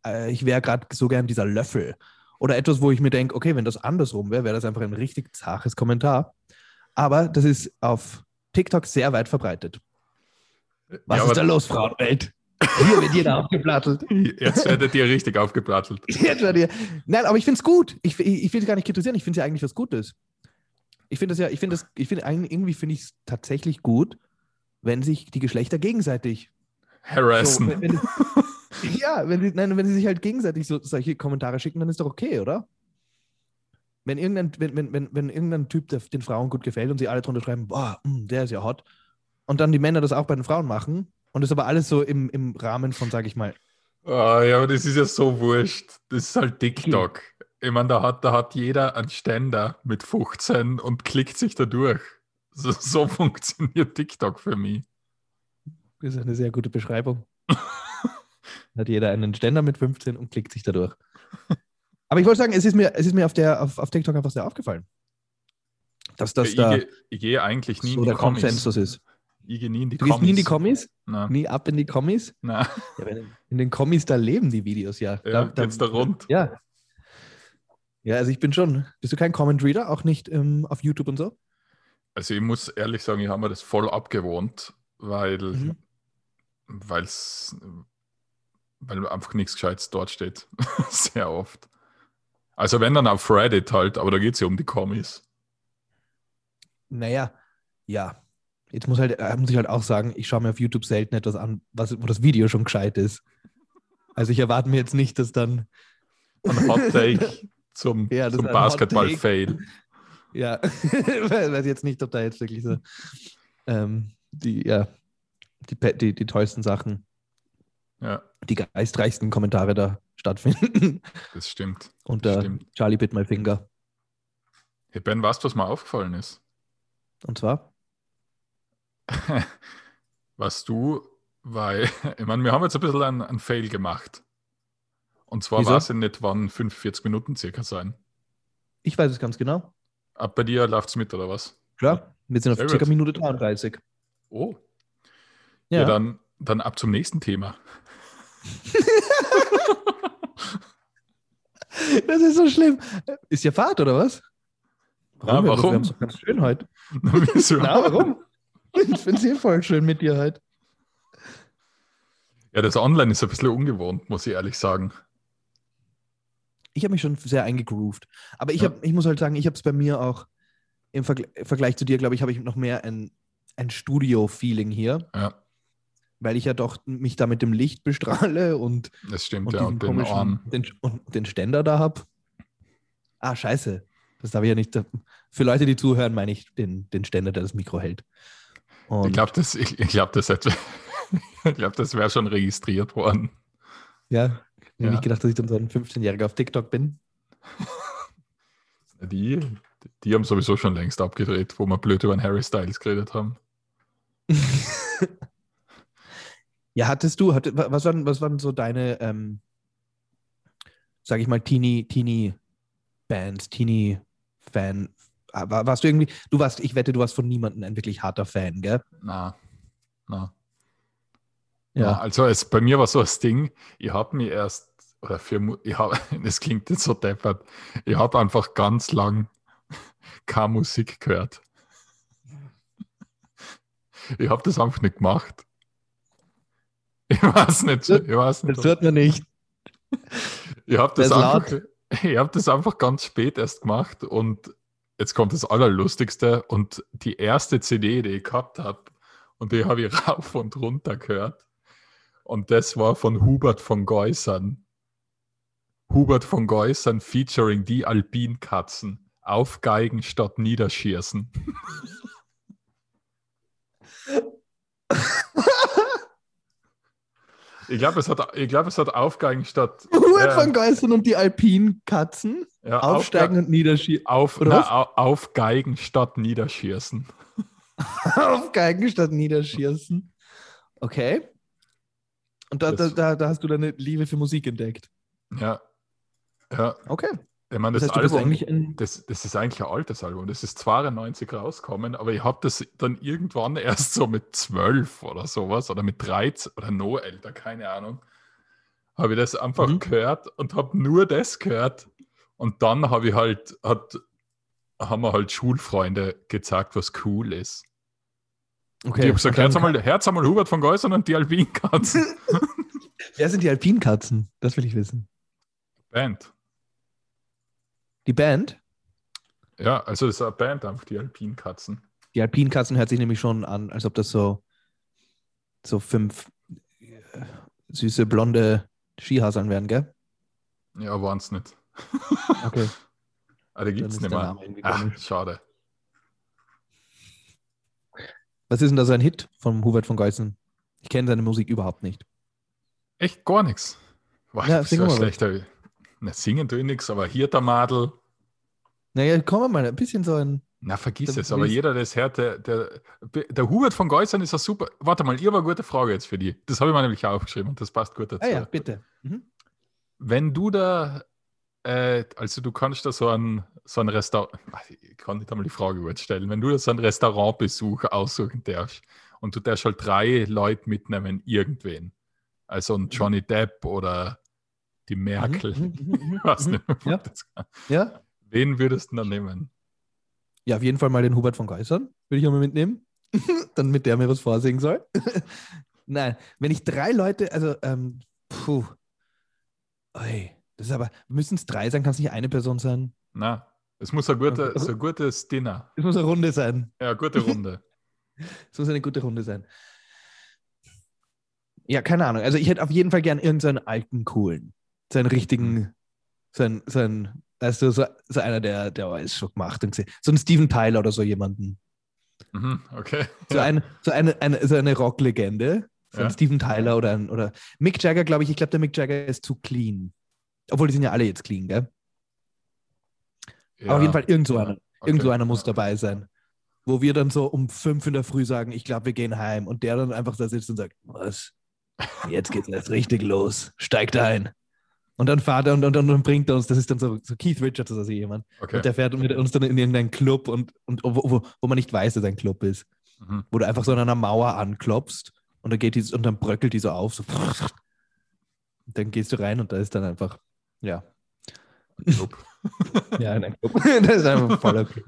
äh, ich wäre gerade so gern dieser Löffel. Oder etwas, wo ich mir denke, okay, wenn das andersrum wäre, wäre das einfach ein richtig zaches Kommentar. Aber das ist auf TikTok sehr weit verbreitet. Was Ja, ist da los, Frauenwelt? Hier wird jeder aufgeplattelt. Jetzt werdet ihr richtig aufgeplattelt. Jetzt wird ihr- Nein, aber ich finde es gut. Ich, ich, ich will es gar nicht kritisieren. Ich finde es ja eigentlich was Gutes. Ich finde es ja, ich finde das, ich finde irgendwie finde ich es tatsächlich gut, wenn sich die Geschlechter gegenseitig so, Harassen. wenn, wenn, ja, wenn sie, nein, wenn sie sich halt gegenseitig so, solche Kommentare schicken, dann ist doch okay, oder? Wenn irgendein, wenn, wenn, wenn, wenn irgendein Typ der, den Frauen gut gefällt und sie alle drunter schreiben, boah, mh, der ist ja hot, und dann die Männer das auch bei den Frauen machen und das aber alles so im, im Rahmen von, sage ich mal, Ah, ja, aber das ist ja so wurscht. Das ist halt TikTok. Ich meine, da hat, da hat jeder einen Ständer mit 15 und klickt sich da durch. So, so funktioniert TikTok für mich. Das ist eine sehr gute Beschreibung. Hat jeder einen Ständer mit 15 und klickt sich dadurch. Aber ich wollte sagen, es ist mir, es ist mir auf, der, auf, auf TikTok einfach sehr aufgefallen. Dass das ich, da gehe- ich gehe eigentlich nie so in die der. Konsensus ist. Ich gehe nie in die Du gehst Kommis. nie in die Kommis? Nein. Nie ab in die Kommis? Nein. Ja, in den Kommis, da leben die Videos ja. Ja, geht's da rund. Ja. Ja, also ich bin schon. Bist du kein Comment Reader? Auch nicht ähm, auf YouTube und so? Also ich muss ehrlich sagen, ich habe mir das voll abgewohnt, weil Mhm. weil's, weil einfach nichts Gescheites dort steht. Sehr oft. Also wenn dann auf Reddit halt, aber da geht es ja um die Kommis. Naja, ja. Jetzt muss, halt, äh, muss ich halt auch sagen, ich schaue mir auf YouTube selten etwas an, was, wo das Video schon gescheit ist. Also ich erwarte mir jetzt nicht, dass dann, Ein Hot Take zum, Ja, zum Basketball-Fail. ja, ich weiß jetzt nicht, ob da jetzt wirklich so ähm, die, ja, die, die, die tollsten Sachen, Ja, die geistreichsten Kommentare da stattfinden. das stimmt. Und Das stimmt. Charlie bit my finger. Hey ben, weißt du, was mir aufgefallen ist? Und zwar? was du, weil, ich meine, wir haben jetzt ein bisschen einen, einen Fail gemacht. Und zwar weiß ich nicht, wann 45 Minuten circa sein. Ich weiß es ganz genau. Ab bei dir läuft es mit, oder was? Klar, wir sind auf Sehr circa gut. Minute 33. Oh. Ja, dann, dann ab zum nächsten Thema. Das ist so schlimm. Ist ja Fahrt, oder was? Na, Wir- warum? Wir ganz schön heute. Wieso? Na, warum? Ich finde es eh voll schön mit dir heute. Ja, das Online ist ein bisschen ungewohnt, muss ich ehrlich sagen. Ich habe mich schon sehr eingegroovt. Aber ich, Ja. hab, ich muss halt sagen, ich habe es bei mir auch im Vergl Vergleich zu dir, glaube ich, habe ich noch mehr ein, ein Studio-Feeling hier, Ja, weil ich ja doch mich da mit dem Licht bestrahle und, das stimmt, und ja. Und den Ohren. den, und den Ständer da habe. Ah, scheiße. Das darf ich ja nicht. Für Leute, die zuhören, meine ich den, den Ständer, der das Mikro hält. Und Ich glaube, das, ich, ich glaub, das, hätte- ich glaub, das wäre schon registriert worden. ja, ich Ja. nicht gedacht, dass ich dann so ein 15-Jähriger auf TikTok bin. Die, die haben sowieso schon längst abgedreht, wo wir blöd über den Harry Styles geredet haben. Ja, hattest du, wa- was, waren, was waren so deine, ähm, sag ich mal, Teenie, Teenie-Bands, Teenie-Fan? Ah, War, warst du irgendwie, du warst, ich wette, du warst von niemandem ein wirklich harter Fan, gell? Na, na. Ja. also es, bei mir war so das Ding, ich habe mich erst, oder für, ich hab, das klingt jetzt so deppert, ich habe einfach ganz lang keine Musik gehört. Ich habe das einfach nicht gemacht. Ich weiß nicht, ich weiß nicht. Das hört man nicht. Ich habe das, Das einfach, ich hab das einfach ganz spät erst gemacht und jetzt kommt das Allerlustigste und die erste CD, die ich gehabt habe und die habe ich rauf und runter gehört und das war von Hubert von Geusern. Hubert von Geusern featuring die Alpinkatzen. Aufgeigen statt Niederschießen. Ich glaube, es, hat- ich glaub, es hat Aufgeigen statt. Hubert Ja. von Geistern und die Alpinkatzen Ja, aufsteigen und niederschießen. Auf, na, aufgeigen statt Niederschießen. Aufgeigen statt niederschießen. Okay. Und da, da, da, da hast du deine Liebe für Musik entdeckt. Ja. Ja, Okay. Ich meine, Das das, heißt, Album, das, das ist eigentlich ein altes Album. Das ist 92 rausgekommen, aber ich habe das dann irgendwann erst so mit 12 oder sowas oder mit 13 oder noch älter, keine Ahnung, habe ich das einfach Mhm. gehört und habe nur das gehört. Und dann habe ich halt, hat, haben wir halt Schulfreunde gezeigt, was cool ist. Okay. Die haben gesagt, Herz einmal, Herz einmal Hubert von Geusern und die Alpinkatzen. Wer sind die Alpinkatzen? Das will ich wissen. Band. Die Band? Ja, also das ist eine Band, einfach die Alpinkatzen. Die Alpinkatzen hört sich nämlich schon an, als ob das so, so fünf äh, süße, blonde Skihasern wären, gell? Ja, waren es nicht. Okay. Ah, die gibt es nicht mehr. Ach, komisch. schade. Was ist denn da sein Hit von Hubert von Geusen? Ich kenne seine Musik überhaupt nicht. Echt gar nichts. War Ja, sing so schlechter. Na, singen tue ich nichts, aber hier der Madel. Naja, kommen wir mal ein bisschen so ein. Na, vergiss es, aber jeder, der es hört, der, der, der Hubert von Geusern ist ein super. Warte mal, ihr habe eine gute Frage jetzt für die. Das habe ich mir nämlich aufgeschrieben und das passt gut dazu. Ah ja, bitte. Mhm. Wenn du da, äh, also du kannst da so ein, so ein Restaurant, ich kann nicht einmal die Frage gut stellen, wenn du da so einen Restaurantbesuch aussuchen darfst und du darfst halt drei Leute mitnehmen, irgendwen, also ein Johnny Depp oder die Merkel, Mhm, mhm, mhm, mehr, Ja. Ja? wen würdest du da nehmen? ja, auf jeden Fall mal den Hubert von Geusern. Würde ich auch mal mitnehmen. Dann mit der mir was vorsingen soll. Nein, wenn ich drei Leute, also, ähm, puh. Oi, das ist aber, müssen es drei sein? Kann es nicht eine Person sein? Na, es muss ein, guter, so ein gutes Dinner, Es muss eine Runde sein. ja, eine gute Runde. Es muss eine gute Runde sein. Ja, keine Ahnung. Also ich hätte auf jeden Fall gern irgendeinen alten, coolen. So einen richtigen, so ein, so ein weißt du, so, so einer, der, der alles schon gemacht und gesehen. So ein Steven Tyler oder so jemanden. mhm, okay. So, Ja. ein, so eine, eine, so eine Rocklegende von Ja. Steven Tyler oder, ein, oder Mick Jagger, glaube ich. Ich glaube, der Mick Jagger ist zu clean. Obwohl, die sind ja alle jetzt clean, gell? Aber auf jeden Fall irgend so Ja, einer. okay. Irgend so einer muss dabei sein. Wo wir dann so um fünf in der Früh sagen, ich glaube, wir gehen heim. Und der dann einfach da sitzt und sagt, was? Jetzt geht's erst richtig los. Steigt ein. Und dann fahrt er und, und, und, dann bringt er uns, das ist dann so, so Keith Richards oder so jemand. Okay. Und der fährt mit uns dann in irgendeinen Club und, und wo, wo, wo man nicht weiß, dass ein Club ist. Mhm. Wo du einfach so an einer Mauer anklopfst und dann geht die, und dann bröckelt die so auf. So. Und dann gehst du rein und da ist dann einfach, ja, Club. ja, in einem Club. das ist einfach voll okay.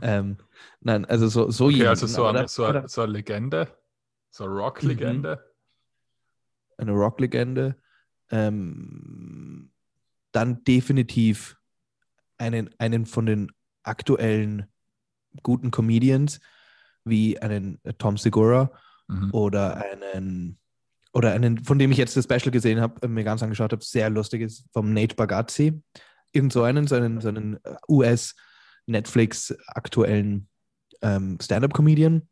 Ähm, nein, also so, so Okay, jemanden, also so eine, so, eine, so eine Legende, so eine Rock-Legende. eine Rocklegende. Ähm, dann definitiv einen, einen von den aktuellen guten Comedians, wie einen äh, Tom Segura Mhm. oder einen oder einen, von dem ich jetzt das Special gesehen habe, äh, mir ganz angeschaut habe, sehr lustig ist, vom Nate Bargatze. Irgend so einen, so einen, so einen äh, US-Netflix-aktuellen ähm, Stand-Up-Comedian.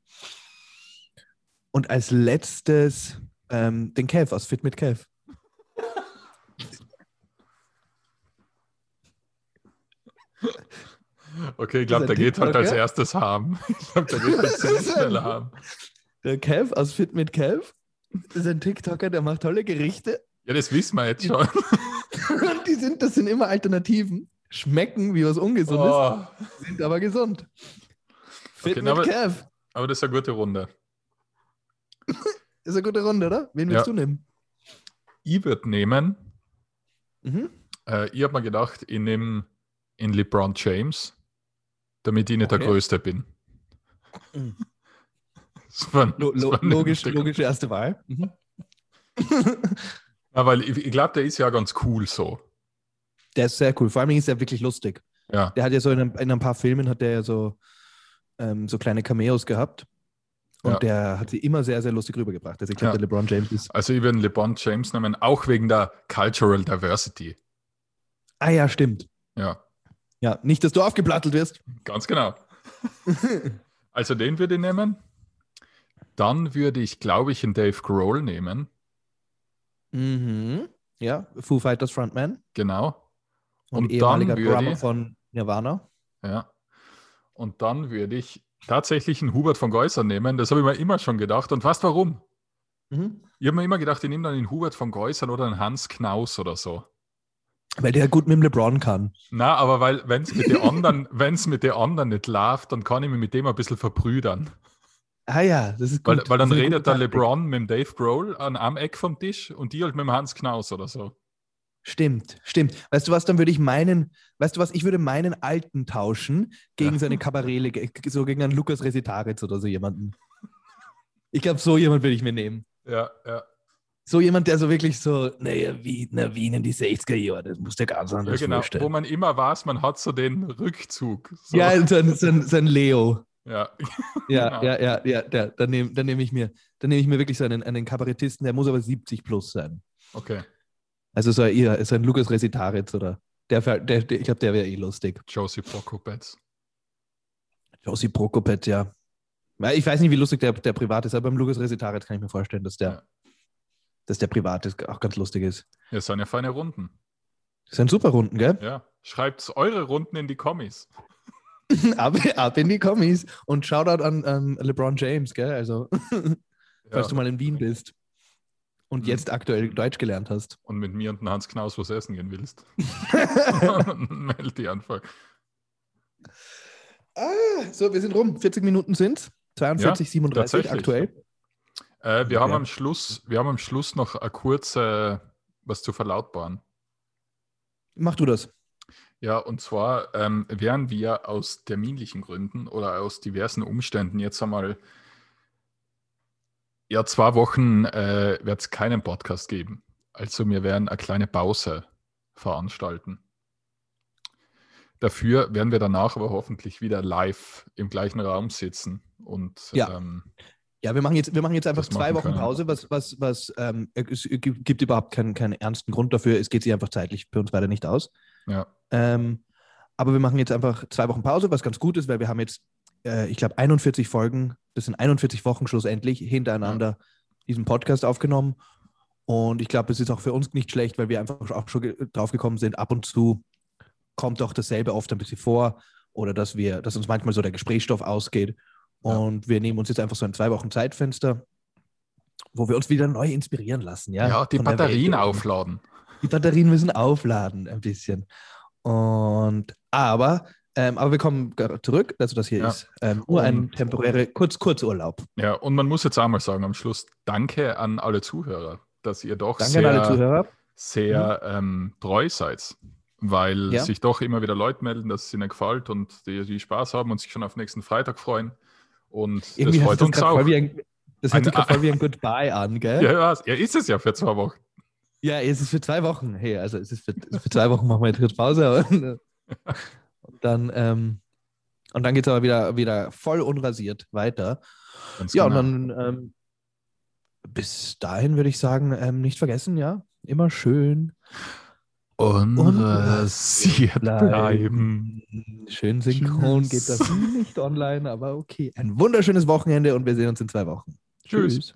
Und als letztes ähm, den Kev aus Fit mit Kev. Okay, ich glaube, der geht halt als erstes haben. Ich glaube, der geht halt ziemlich schnell haben. Der Kev aus Fit mit Kev. Das ist ein TikToker, der macht tolle Gerichte. Ja, das wissen wir jetzt schon. Und die sind, das sind immer Alternativen. Schmecken wie was Ungesundes, Oh. sind aber gesund. Fit Okay, mit aber- Kev. Aber das ist eine gute Runde. Ist eine gute Runde, oder? Wen willst Ja. du nehmen? Ich würde nehmen, Mhm. äh, ich habe mir gedacht, ich nehme in LeBron James, damit ich nicht der Okay. Größte bin. Mhm. Das war, das war logisch, der- logische erste Wahl. Mhm. Ja, weil ich, ich glaube, der ist ja ganz cool so. Der ist sehr cool. Vor allem ist er wirklich lustig. Ja, Der hat ja so in ein, in ein paar Filmen hat der ja so, ähm, so kleine Cameos gehabt. Und Ja. der hat sie immer sehr, sehr lustig rübergebracht. Also ich glaube, Ja. der LeBron James ist. also ich würde LeBron James nehmen, auch wegen der Cultural Diversity. Ah ja, stimmt. Ja, Ja, nicht, dass du aufgeplattelt wirst. ganz genau. Also den würde ich nehmen. Dann würde ich, glaube ich, einen Dave Grohl nehmen. mhm. Ja, Foo Fighters Frontman Genau. und, Und dann würde Drummer ich- von Nirvana. Ja. Und dann würde ich tatsächlich einen Hubert von Geusern nehmen. Das habe ich mir immer schon gedacht. Und weißt warum? Mhm. Ich habe mir immer gedacht, ich nehme dann den Hubert von Geusern oder einen Hans Knaus oder so. Weil der gut mit dem LeBron kann. Na, aber weil, wenn es mit den anderen, mit den anderen nicht läuft, dann kann ich mich mit dem ein bisschen verbrüdern. Ah ja, das ist Weil, gut. weil dann ist eine redet der. LeBron mit dem Dave Grohl an einem Eck vom Tisch und die halt mit dem Hans Knaus oder so. Stimmt, stimmt. Weißt du was, dann würde ich meinen, weißt du was, ich würde meinen Alten tauschen gegen Ja. seine Kabarele, so gegen einen Lukas Resitaritz oder so jemanden. Ich glaube, so jemand würde ich mir nehmen. Ja, ja. So jemand, der so wirklich so, naja, wie, na, Wien in die 60er Jahre, das muss der ganz ja anders genau. Wo vorstellen. man immer weiß, man hat so den Rückzug. So. Ja, sein, sein, sein Leo. ja. Ja, Genau. ja, ja, ja, der, dann nehme dann nehm ich mir, dann nehme ich mir wirklich so einen, einen Kabarettisten, der muss aber 70 plus sein. Okay. Also so ein, ja, so ein Lukas Resitaritz oder der, der, der ich glaube, der wäre eh lustig. Josie Prokopetz. Josie Prokopet, ja. Ich weiß nicht, wie lustig der, der privat ist, aber beim Lukas Resitaritz kann ich mir vorstellen, dass der, Ja. Dass der privat ist, auch ganz lustig ist. Ja, es sind ja feine Runden. Das sind super Runden, gell? Ja. Schreibt eure Runden in die Kommis. ab, ab in die Kommis und Shoutout an ähm, LeBron James, gell? Also, falls Ja. du mal in Wien bist und Mhm. jetzt aktuell Deutsch gelernt hast. Und mit mir und dem Hans Knaus was essen gehen willst. Meld die einfach. ah, so, wir sind rum. 40 Minuten sind 42, 37 tatsächlich. aktuell. Äh, wir, haben am Schluss, wir haben am Schluss noch eine kurze was zu verlautbaren. Mach du das. Ja, und zwar ähm, wären wir aus terminlichen Gründen oder aus diversen Umständen jetzt einmal, ja, zwei Wochen äh, wird es keinen Podcast geben. Also wir werden eine kleine Pause veranstalten. Dafür werden wir danach aber hoffentlich wieder live im gleichen Raum sitzen und Ja. ähm, Ja, wir machen jetzt, wir machen jetzt einfach Das zwei Wochen können. Pause, was, was, was ähm, es gibt überhaupt keinen, keinen ernsten Grund dafür. Es geht sich einfach zeitlich für uns beide nicht aus. ja, Ähm, aber wir machen jetzt einfach zwei Wochen Pause, was ganz gut ist, weil wir haben jetzt, äh, ich glaube, 41 Folgen, das sind 41 Wochen schlussendlich, hintereinander diesen Podcast aufgenommen. Und ich glaube, es ist auch für uns nicht schlecht, weil wir einfach auch schon drauf gekommen sind, ab und zu kommt doch dasselbe oft ein bisschen vor oder dass wir, dass uns manchmal so der Gesprächsstoff ausgeht. Ja. Und wir nehmen uns jetzt einfach so ein zwei Wochen Zeitfenster, wo wir uns wieder neu inspirieren lassen. Ja, ja, die von Batterien aufladen. Die Batterien müssen aufladen ein bisschen. Und aber, ähm, aber wir kommen zurück. Also das hier Ja. ist ähm, nur ein Und- temporäre Kurz Kurzurlaub. Ja, und man muss jetzt auch mal sagen am Schluss, danke an alle Zuhörer, dass ihr doch Danke sehr, sehr ähm, treu seid, weil Ja. sich doch immer wieder Leute melden, dass es ihnen gefällt und die, die Spaß haben und sich schon auf nächsten Freitag freuen. Und Irgendwie das hört freut uns gerade auch. voll wie ein, das hört sich voll wie ein Goodbye an, gell? ja, ja, ist es ja für zwei Wochen. Ja, es ist für zwei Wochen. Hey, also es ist für, für zwei Wochen machen wir jetzt kurz Pause. Und, äh, und dann, ähm, und dann geht es aber wieder, wieder voll unrasiert weiter. Ganz Ja, genau. und dann ähm, bis dahin würde ich sagen, ähm, nicht vergessen, ja, immer schön unrasiert bleiben. bleiben. Schön synchron Tschüss. geht das nicht online, aber okay. Ein wunderschönes Wochenende und wir sehen uns in zwei Wochen. Tschüss.